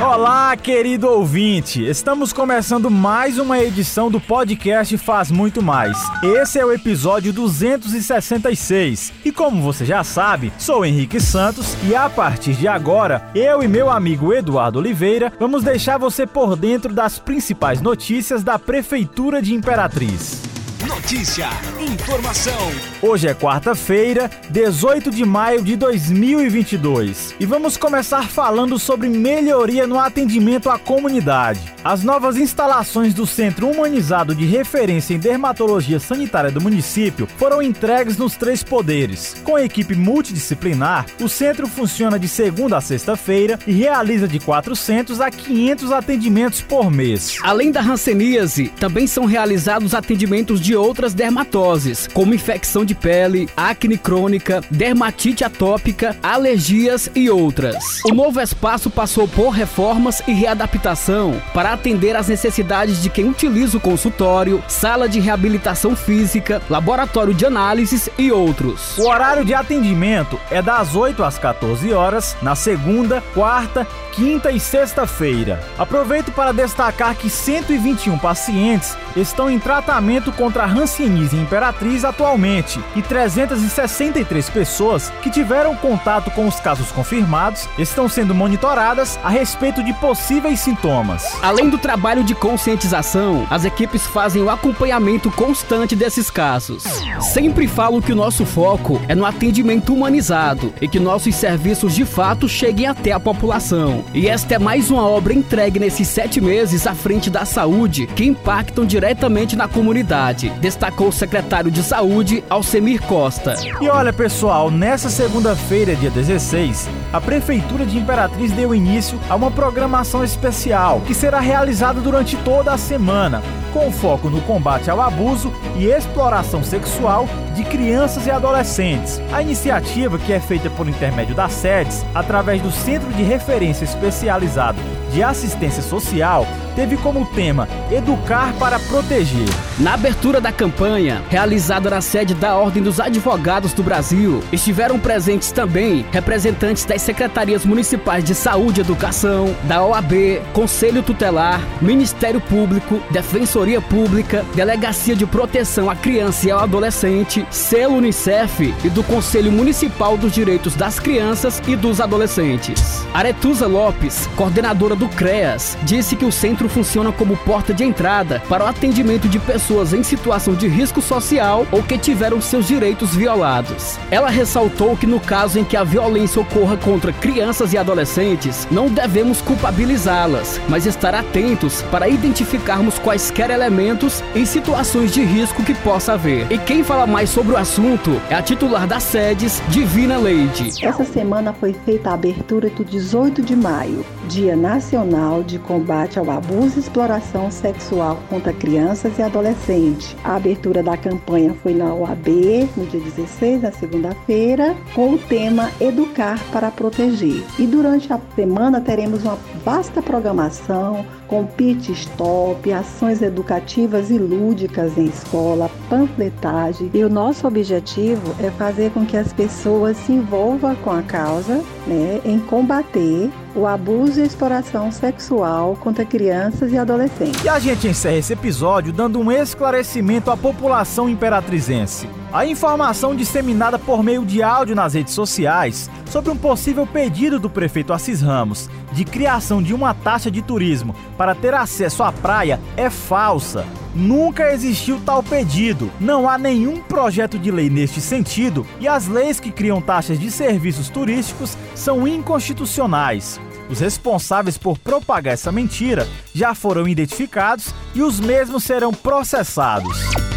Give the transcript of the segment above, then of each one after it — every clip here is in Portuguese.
Olá, querido ouvinte! Estamos começando mais uma edição do podcast Faz Muito Mais. Esse é o episódio 266. E como você já sabe, sou Henrique Santos e a partir de agora, eu e meu amigo Eduardo Oliveira vamos deixar você por dentro das principais notícias da Prefeitura de Imperatriz. Notícia, informação. Hoje é quarta-feira, 18 de maio de 2022, e vamos começar falando sobre melhoria no atendimento à comunidade. As novas instalações do Centro Humanizado de Referência em Dermatologia Sanitária do município foram entregues nos três poderes. Com equipe multidisciplinar, o centro funciona de segunda a sexta-feira e realiza de 400 a 500 atendimentos por mês. Além da hanseníase, também são realizados atendimentos de outras dermatoses, como infecção de pele, acne crônica, dermatite atópica, alergias e outras. O novo espaço passou por reformas e readaptação para atender às necessidades de quem utiliza o consultório, sala de reabilitação física, laboratório de análises e outros. O horário de atendimento é das 8 às 14 horas, na segunda, quarta, quinta e sexta-feira. Aproveito para destacar que 121 pacientes estão em tratamento contra Hanseníase Imperatriz atualmente e 363 pessoas que tiveram contato com os casos confirmados estão sendo monitoradas a respeito de possíveis sintomas. Além do trabalho de conscientização, as equipes fazem o acompanhamento constante desses casos. Sempre falo que o nosso foco é no atendimento humanizado e que nossos serviços de fato cheguem até a população. E esta é mais uma obra entregue nesses sete meses à frente da saúde que impactam diretamente na comunidade, destacou o secretário de Saúde, Alcemir Costa. E olha pessoal, nessa segunda-feira, dia 16, a Prefeitura de Imperatriz deu início a uma programação especial que será realizada durante toda a semana, com foco no combate ao abuso e exploração sexual de crianças e adolescentes. A iniciativa, que é feita por intermédio das sedes, através do Centro de Referência Especializado de Assistência Social, teve como tema Educar para Proteger. Na abertura da campanha, realizada na sede da Ordem dos Advogados do Brasil, estiveram presentes também representantes das secretarias municipais de Saúde e Educação, da OAB, Conselho Tutelar, Ministério Público, Defensoria Pública, Delegacia de Proteção à Criança e ao Adolescente, Selo Unicef e do Conselho Municipal dos Direitos das Crianças e dos Adolescentes. Aretusa Lopes, coordenadora do CREAS, disse que o centro funciona como porta de entrada para o atendimento de pessoas em situação de risco social ou que tiveram seus direitos violados. Ela ressaltou que no caso em que a violência ocorra contra crianças e adolescentes, não devemos culpabilizá-las, mas estar atentos para identificarmos quaisquer elementos em situações de risco que possa haver. E quem fala mais sobre o assunto é a titular das sedes, Divina Leide. Essa semana foi feita a abertura do 18 de maio, Dia Nacional de Combate ao Abuso e Exploração Sexual contra Crianças e Adolescentes. A abertura da campanha foi na OAB, no dia 16, na segunda-feira, com o tema Educar para Proteger. E durante a semana teremos uma vasta programação com pit stop, ações educativas e lúdicas em escola, panfletagem. E o nosso objetivo é fazer com que as pessoas se envolvam com a causa, né, em combater o abuso e exploração sexual contra crianças e adolescentes. E a gente encerra esse episódio dando um esclarecimento à população imperatrizense. A informação disseminada por meio de áudio nas redes sociais sobre um possível pedido do prefeito Assis Ramos de criação de uma taxa de turismo para ter acesso à praia é falsa. Nunca existiu tal pedido. Não há nenhum projeto de lei neste sentido e as leis que criam taxas de serviços turísticos são inconstitucionais. Os responsáveis por propagar essa mentira já foram identificados e os mesmos serão processados.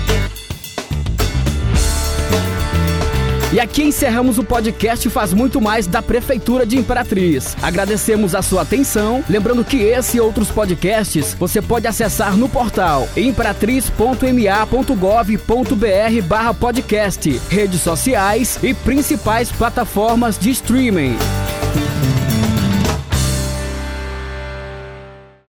E aqui encerramos o podcast Faz Muito Mais da Prefeitura de Imperatriz. Agradecemos a sua atenção, lembrando que esse e outros podcasts você pode acessar no portal imperatriz.ma.gov.br barra podcast, redes sociais e principais plataformas de streaming.